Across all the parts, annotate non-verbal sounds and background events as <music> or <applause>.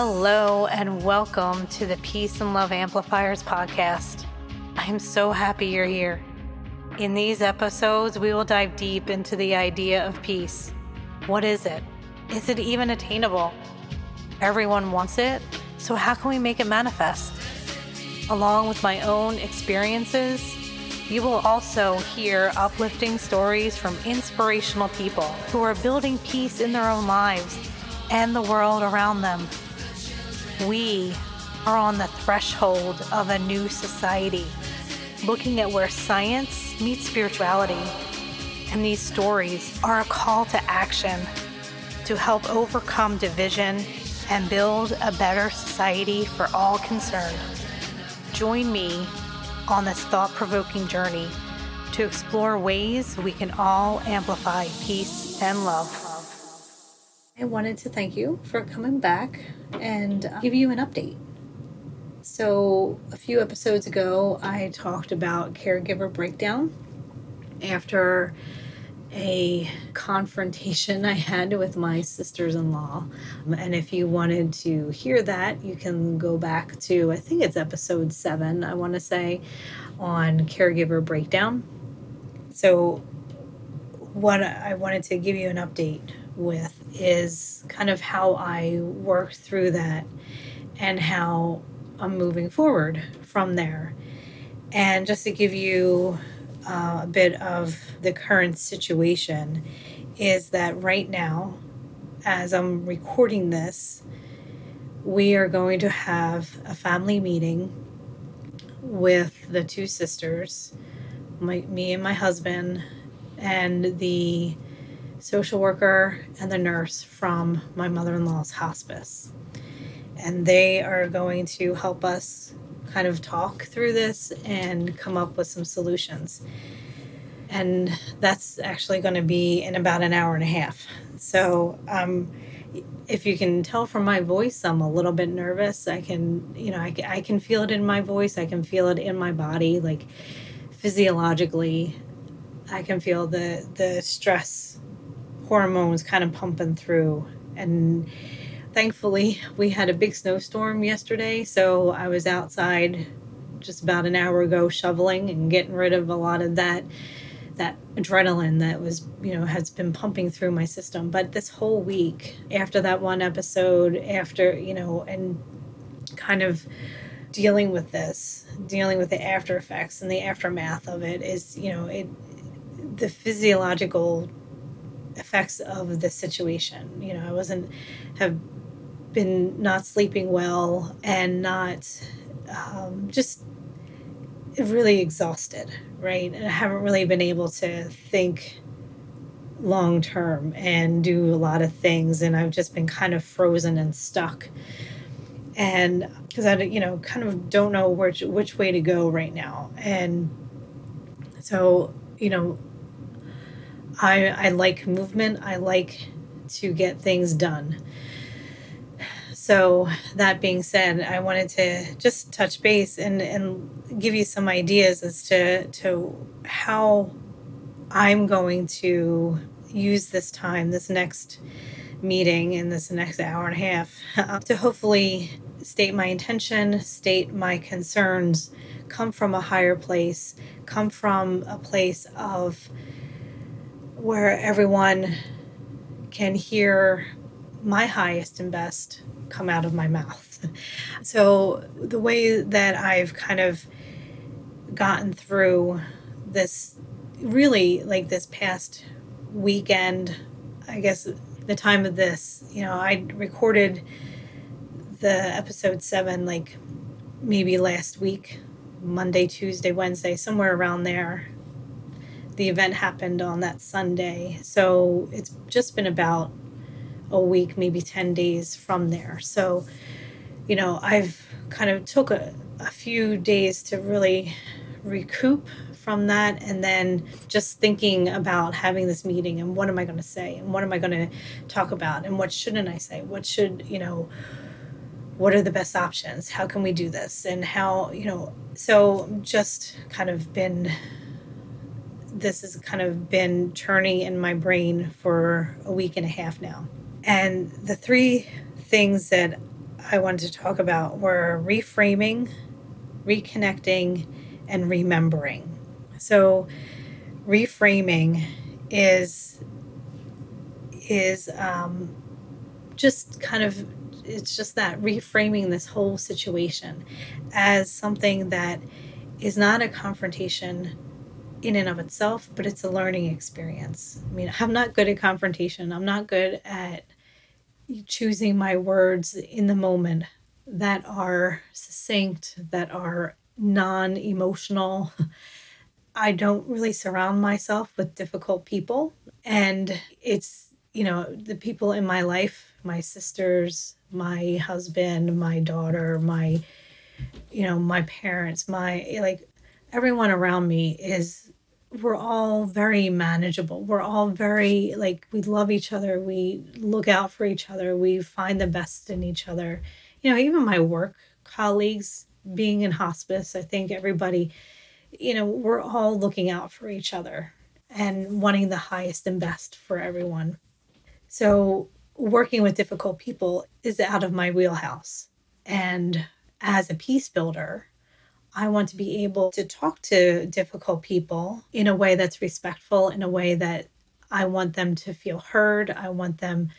Hello, and welcome to the Peace and Love Amplifiers podcast. I'm so happy you're here. In these episodes, we will dive deep into the idea of peace. What is it? Is it even attainable? Everyone wants it, so how can we make it manifest? Along with my own experiences, you will also hear uplifting stories from inspirational people who are building peace in their own lives and the world around them. We are on the threshold of a new society, looking at where science meets spirituality. And these stories are a call to action to help overcome division and build a better society for all concerned. Join me on this thought provoking journey to explore ways we can all amplify peace and love. I wanted to thank you for coming back and give you an update. So, a few episodes ago, I talked about caregiver breakdown after a confrontation I had with my sisters in law. Um, and if you wanted to hear that, you can go back to, I think it's episode seven, I want to say, on caregiver breakdown. So, what I wanted to give you an update with is kind of how I work through that and how I'm moving forward from there. And just to give you uh, a bit of the current situation is that right now, as I'm recording this, we are going to have a family meeting with the two sisters, my, me and my husband, and the social worker and the nurse from my mother in law's hospice. And they are going to help us kind of talk through this and come up with some solutions. And that's actually going to be in about an hour and a half. So, um, if you can tell from my voice, I'm a little bit nervous. I can, you know, I, I can feel it in my voice. I can feel it in my body, like physiologically. I can feel the the stress hormones kind of pumping through, and thankfully we had a big snowstorm yesterday so i was outside just about an hour ago shoveling and getting rid of a lot of that that adrenaline that was you know has been pumping through my system. But this whole week after that one episode after you know and kind of dealing with this dealing with the after effects and the aftermath of it is you know it the physiological effects of the situation you know i wasn't have been not sleeping well and not um, just really exhausted, right? And I haven't really been able to think long term and do a lot of things. And I've just been kind of frozen and stuck. And because I, you know, kind of don't know which, which way to go right now. And so, you know, I, I like movement. I like to get things done. So, that being said, I wanted to just touch base and, and give you some ideas as to, to how I'm going to use this time, this next meeting, in this next hour and a half, <laughs> to hopefully state my intention, state my concerns, come from a higher place, come from a place of where everyone can hear my highest and best come out of my mouth. <laughs> so, the way that I've kind of gotten through this really like this past weekend, I guess the time of this, you know, I recorded the episode seven like maybe last week, Monday, Tuesday, Wednesday, somewhere around there. The event happened on that Sunday. So it's just been about a week, maybe 10 days from there. So, you know, I've kind of took a, a few days to really recoup from that and then just thinking about having this meeting and what am I going to say and what am I going to talk about and what shouldn't I say? What should, you know, what are the best options? How can we do this? And how, you know, so just kind of been this has kind of been turning in my brain for a week and a half now. And the three things that I wanted to talk about were reframing, reconnecting, and remembering. So, reframing is is um, just kind of it's just that reframing this whole situation as something that is not a confrontation in and of itself, but it's a learning experience. I mean, I'm not good at confrontation. I'm not good at choosing my words in the moment that are succinct, that are non emotional. <laughs> I don't really surround myself with difficult people. And it's, you know, the people in my life, my sisters, my husband, my daughter, my, you know, my parents, my, like, everyone around me is we're all very manageable. We're all very like we love each other. We look out for each other. We find the best in each other. You know, even my work colleagues being in hospice, I think everybody, you know, we're all looking out for each other and wanting the highest and best for everyone. So, working with difficult people is out of my wheelhouse. And as a peace builder, I want to be able to talk to difficult people in a way that's respectful, in a way that I want them to feel heard. I want them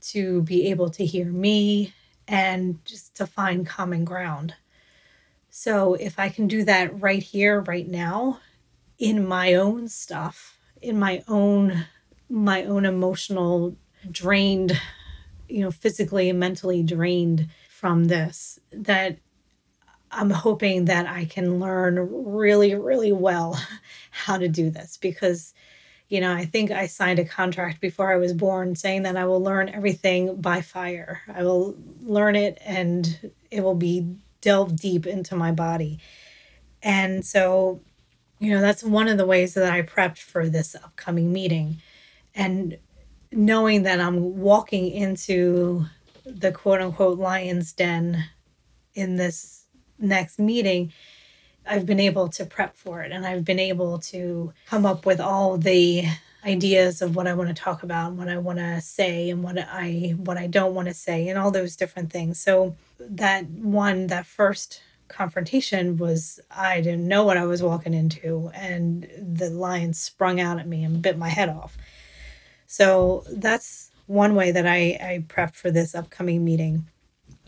to be able to hear me and just to find common ground. So if I can do that right here, right now, in my own stuff, in my own my own emotional drained, you know, physically and mentally drained from this, that I'm hoping that I can learn really, really well <laughs> how to do this because, you know, I think I signed a contract before I was born saying that I will learn everything by fire. I will learn it and it will be delved deep into my body. And so, you know, that's one of the ways that I prepped for this upcoming meeting. And knowing that I'm walking into the quote unquote lion's den in this next meeting, I've been able to prep for it and I've been able to come up with all the ideas of what I want to talk about, and what I want to say and what I what I don't want to say and all those different things. So that one that first confrontation was I didn't know what I was walking into and the lion sprung out at me and bit my head off. So that's one way that I I prepped for this upcoming meeting.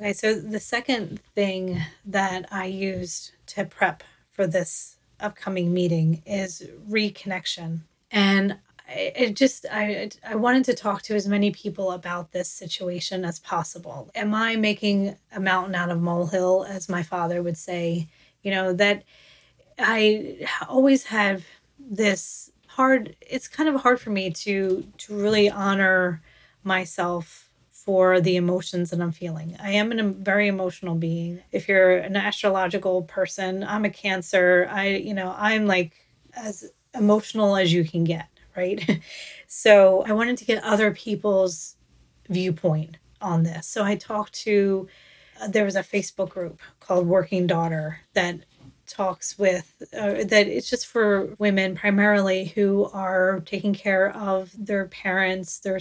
Okay, so the second thing that I used to prep for this upcoming meeting is reconnection. And it just I I wanted to talk to as many people about this situation as possible. Am I making a mountain out of molehill as my father would say? You know, that I always have this hard it's kind of hard for me to to really honor myself for the emotions that I'm feeling. I am a very emotional being. If you're an astrological person, I'm a Cancer. I, you know, I'm like as emotional as you can get, right? <laughs> so I wanted to get other people's viewpoint on this. So I talked to, uh, there was a Facebook group called Working Daughter that talks with uh, that it's just for women primarily who are taking care of their parents, their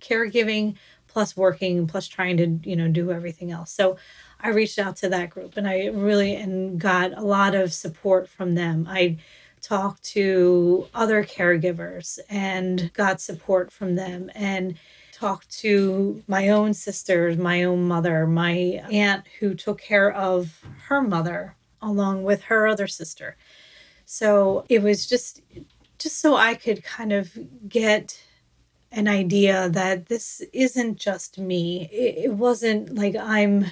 caregiving plus working plus trying to you know do everything else. So i reached out to that group and i really and got a lot of support from them. I talked to other caregivers and got support from them and talked to my own sisters my own mother my aunt who took care of her mother along with her other sister. So it was just just so i could kind of get an idea that this isn't just me. It, wasn't like I'm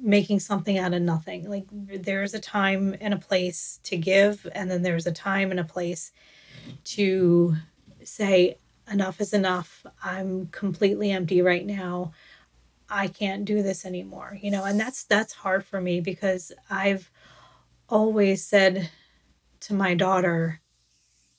making something out of nothing. Like there's a time and a place to give, and then there's a time and a place to say, enough is enough. I'm completely empty right now. I can't do this anymore. You know, and that's that's hard for me because I've always said to my daughter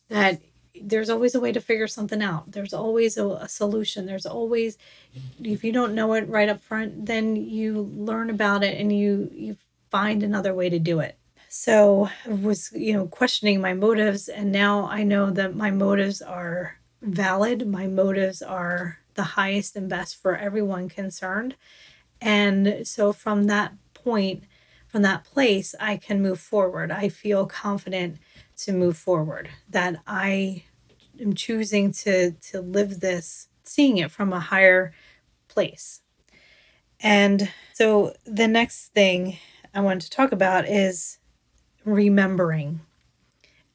that there's always a way to figure something out. There's always a, a, solution. There's always, mm-hmm. if you don't know it right up front, then you learn about it and you you find another way to do it. So I was you know questioning my motives, and now I know that my motives are valid. My motives are the highest and best for everyone concerned, And so from that point, from that place, I can move forward. I feel confident to move forward, that I am choosing to, to live this, seeing it from a higher place. And so the next thing I want to talk about is remembering.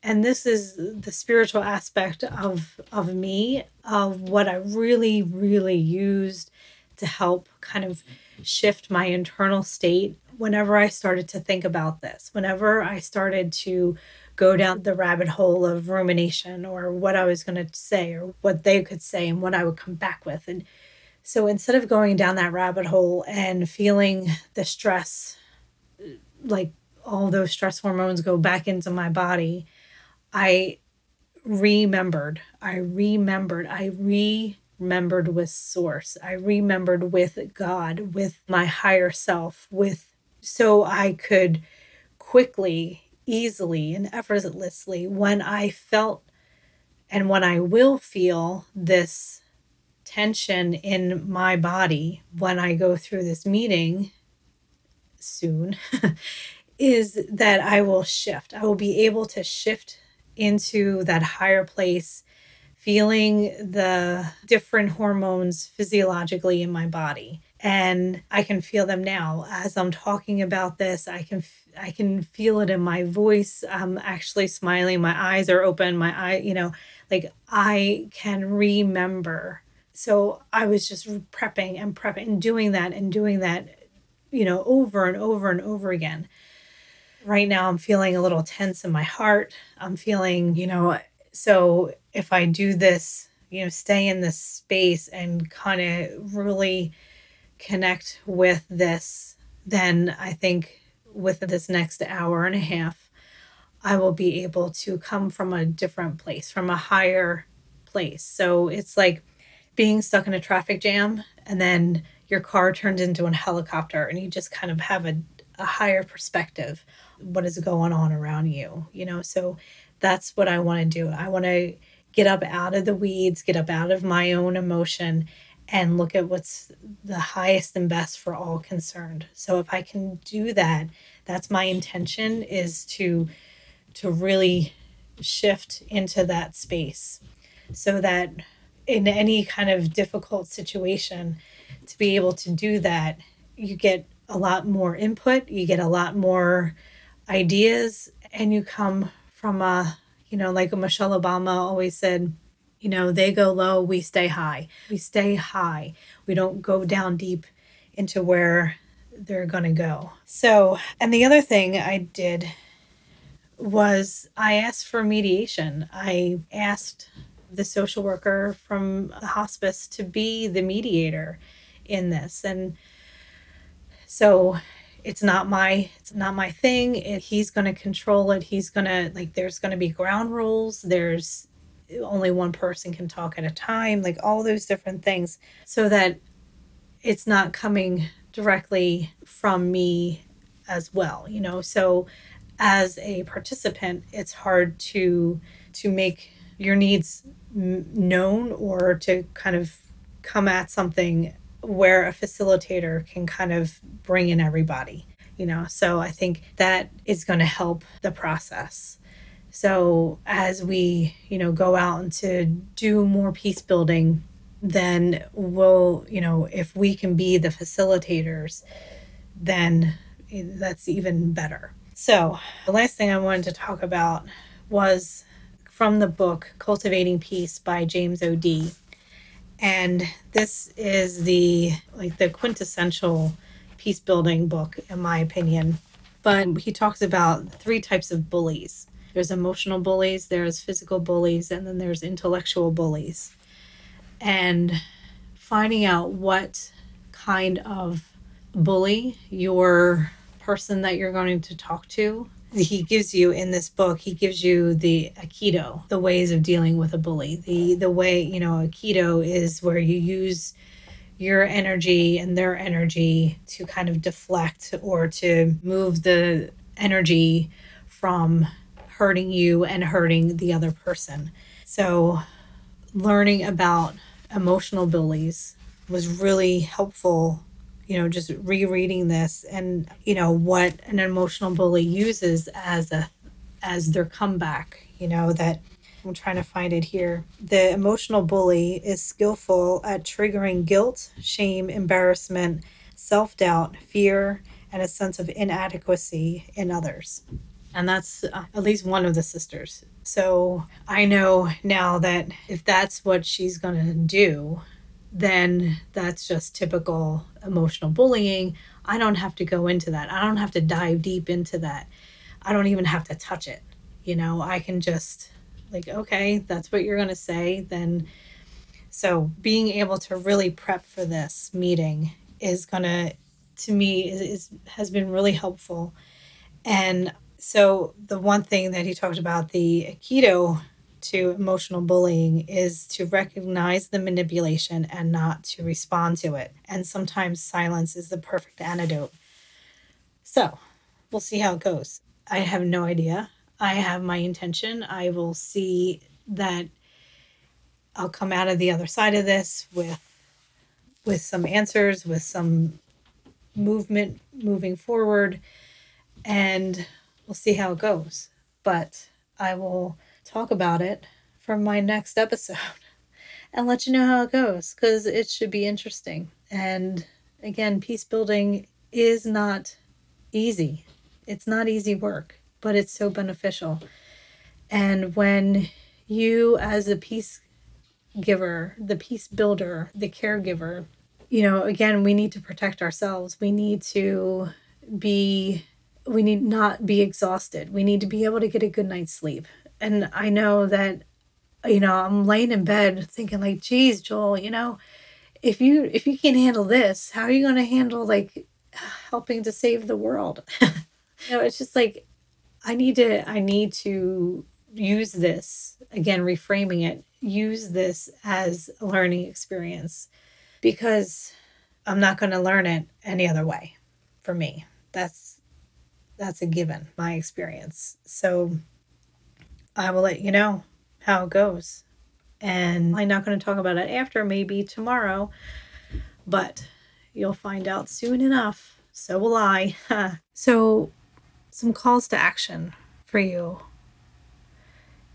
And this is the spiritual aspect of, of me, of what I really, really used to help kind of shift my internal state whenever I started to think about this, whenever I started to go down the rabbit hole of rumination or what I was going to say or what they could say and what I would come back with. And so instead of going down that rabbit hole and feeling the stress, like all those stress hormones go back into my body, I remembered. I remembered. I remembered with Source. I remembered with God, with my higher self, with so I could quickly, easily, and effortlessly, when I felt and when I will feel this tension in my body when I go through this meeting soon <laughs> is that I will shift. I will be able to shift into that higher place, feeling the different hormones physiologically in my body and I can feel them now as I'm talking about this. I can I can feel it in my voice. I'm actually smiling. My eyes are open. My eye, you know, like I can remember. So I was just prepping and prepping and doing that and doing that, you know, over and over and over again. Right now I'm feeling a little tense in my heart. I'm feeling, you know, so if I do this, you know, stay in this space and kind of really connect with this, then I think with this next hour and a half, I will be able to come from a different place, from a higher place. So it's like being stuck in a traffic jam and then your car turns into a helicopter and you just kind of have a, a higher perspective what is going on around you you know so that's what i want to do i want to get up out of the weeds get up out of my own emotion and look at what's the highest and best for all concerned. So if I can do that, that's my intention is to to really shift into that space so that in any kind of difficult situation to be able to do that you get a lot more input you get a lot more ideas and you come from a you know like michelle obama always said you know, they go low, we stay high. We stay high. We don't go down deep into where they're going to go. So, and the other thing I did was I asked for mediation. I asked the social worker from the hospice to be the mediator in this. And so it's not my it's not my thing. It, he's going to control it. He's going to like there's going to be ground rules. There's only one person can talk at a time, like all those different things, so that it's not coming directly from me as well, you know. So as a participant, it's hard to to make your needs known or to kind of come at something where a facilitator can kind of bring in everybody you know so i think that is going to help the process so as we, you know, go out and to do more peace building, then we'll, you know, if we can be the facilitators, then that's even better. So the last thing I wanted to talk about was from the book Cultivating Peace by James O'Dea And this is the like the quintessential peace building book in my opinion. But he talks about three types of bullies there's emotional bullies, there's physical bullies, and then there's intellectual bullies. And finding out what kind of bully your person that you're going to talk to he gives you in this book he gives you the aikido the ways of dealing with a bully the the way you know aikido is where you use your energy and their energy to kind of deflect or to move the energy from hurting you and hurting the other person. So, learning about emotional bullies was really helpful you know, just rereading this and, you know, what an emotional bully uses as a as their comeback, you know, that I'm trying to find it here. The emotional bully is skillful at triggering guilt, shame, embarrassment, self doubt, fear, and a sense of inadequacy in others. And that's uh, at least one of the sisters. So I know now that if that's what she's going to do, then that's just typical emotional bullying. I don't have to go into that. I don't have to dive deep into that. I don't even have to touch it. You know, I can just like, okay, that's what you're going to say. Then, so being able to really prep for this meeting is going to, to me, is, is has been really helpful. And so the one thing that he talked about the Aikido to emotional bullying is to recognize the manipulation and not to respond to it. And sometimes silence is the perfect antidote. So we'll see how it goes. I have no idea. I have my intention. I will see that I'll come out of the other side of this with with some answers, with some movement moving forward, and we'll see how it goes. But I will talk about it for my next episode <laughs> and let you know how it goes because it should be interesting. And again, peace building is not easy. It's not easy work, but it's so beneficial. And when you, as a peace giver, the peace builder, the caregiver, you know, again, we need to protect ourselves. We need to be, we need not be exhausted. We need to be able to get a good night's sleep and I know that you know I'm laying in bed thinking like, geez, Joel, you know, if you if you can't handle this, how are you going to handle like helping to save the world? <laughs> you know, it's just like I need to I need to use this again, reframing it. Use this as a learning experience because I'm not going to learn it any other way. For me, that's that's a given. My experience. So I will let you know how it goes. And I'm not going to talk about it after, maybe tomorrow, but you'll find out soon enough. So will I. <laughs> so, some calls to action for you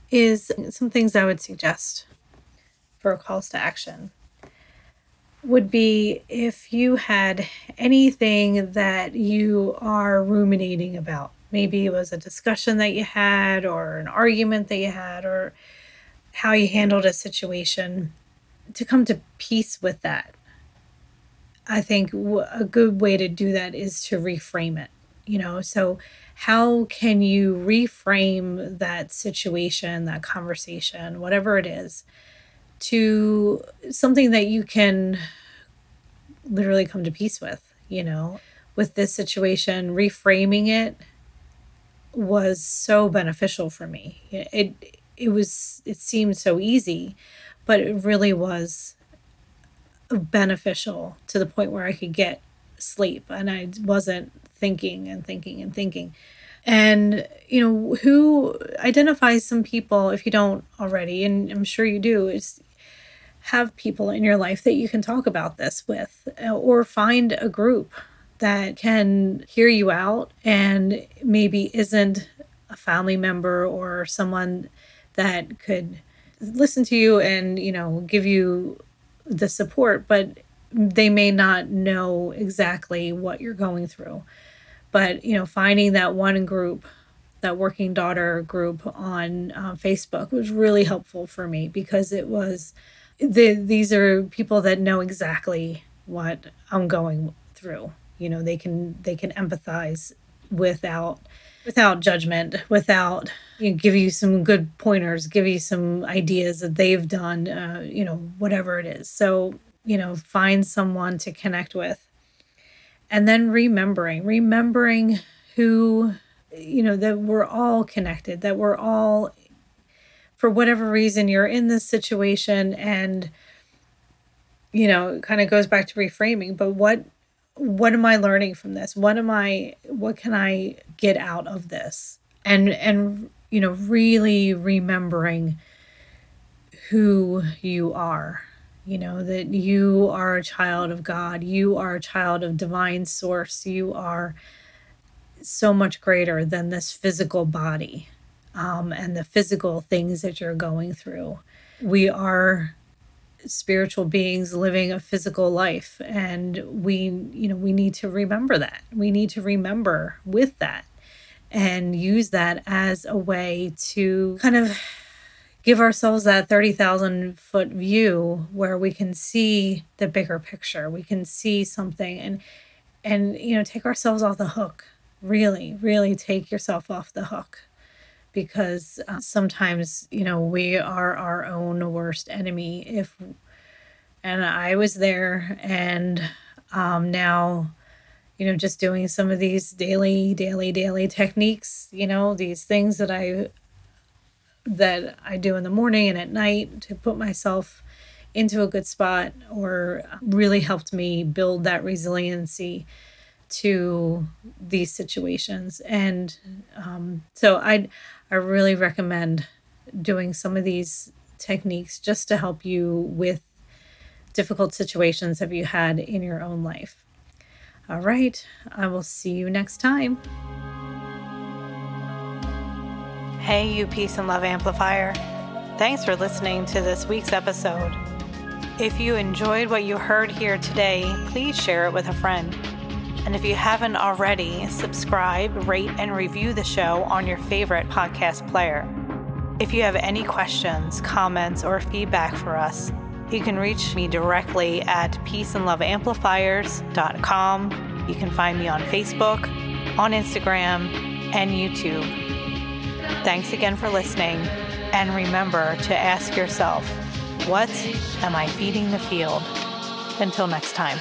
is some things I would suggest for calls to action would be if you had anything that you are ruminating about Maybe it was a discussion that you had, or an argument that you had, or how you handled a situation. To come to peace with that, I think a good way to do that is to reframe it. You know, so how can you reframe that situation, that conversation, whatever it is, to something that you can literally come to peace with, you know, with this situation, reframing it was so beneficial for me. It it was it seemed so easy, but it really was beneficial to the point where I could get sleep and I wasn't thinking and thinking and thinking. And you know, who identifies some people if you don't already, and I'm sure you do, is have people in your life that you can talk about this with or find a group that can hear you out and maybe isn't a family member or someone that could listen to you and you know give you the support but they may not know exactly what you're going through. But you know finding that one group that working daughter group on uh, facebook was really helpful for me because it was the, these are people that know exactly what i'm going through. You know they can they can empathize without without judgment without you know, give you some good pointers give you some ideas that they've done uh, you know whatever it is. So you know find someone to connect with. And then remembering remembering who you know that we're all connected that we're all for whatever reason you're in this situation and you know it kind of goes back to reframing but what what am I learning from this? What am I what can I get out of this? And and you know, really remembering who you are. you know, that you are a child of God, you are a child of divine source, you are so much greater than this physical body um, and the physical things that you're going through. We are spiritual beings living a physical life and we you know we need to remember that we need to remember with that and use that as a way to kind of give ourselves that 30,000 foot view where we can see the bigger picture. We can see something and and you know take ourselves off the hook. Really, really take yourself off the hook because uh, sometimes, you know, we are our own worst enemy if and I was there and um now you know just doing some of these daily daily daily techniques you know these things that i that i do in the morning and at night to put myself into a good spot or really helped me build that resiliency to these situations and um, so i i really recommend doing some of these techniques just to help you with difficult situations have you had in your own life all right, I will see you next time. Hey, you Peace and Love Amplifier. Thanks for listening to this week's episode. If you enjoyed what you heard here today, please share it with a friend. And if you haven't already, subscribe, rate, and review the show on your favorite podcast player. If you have any questions, comments, or feedback for us, you can reach me directly at peaceandloveamplifiers.com. You can find me on Facebook, on Instagram, and YouTube. Thanks again for listening, and remember to ask yourself, what am I feeding the field? Until next time.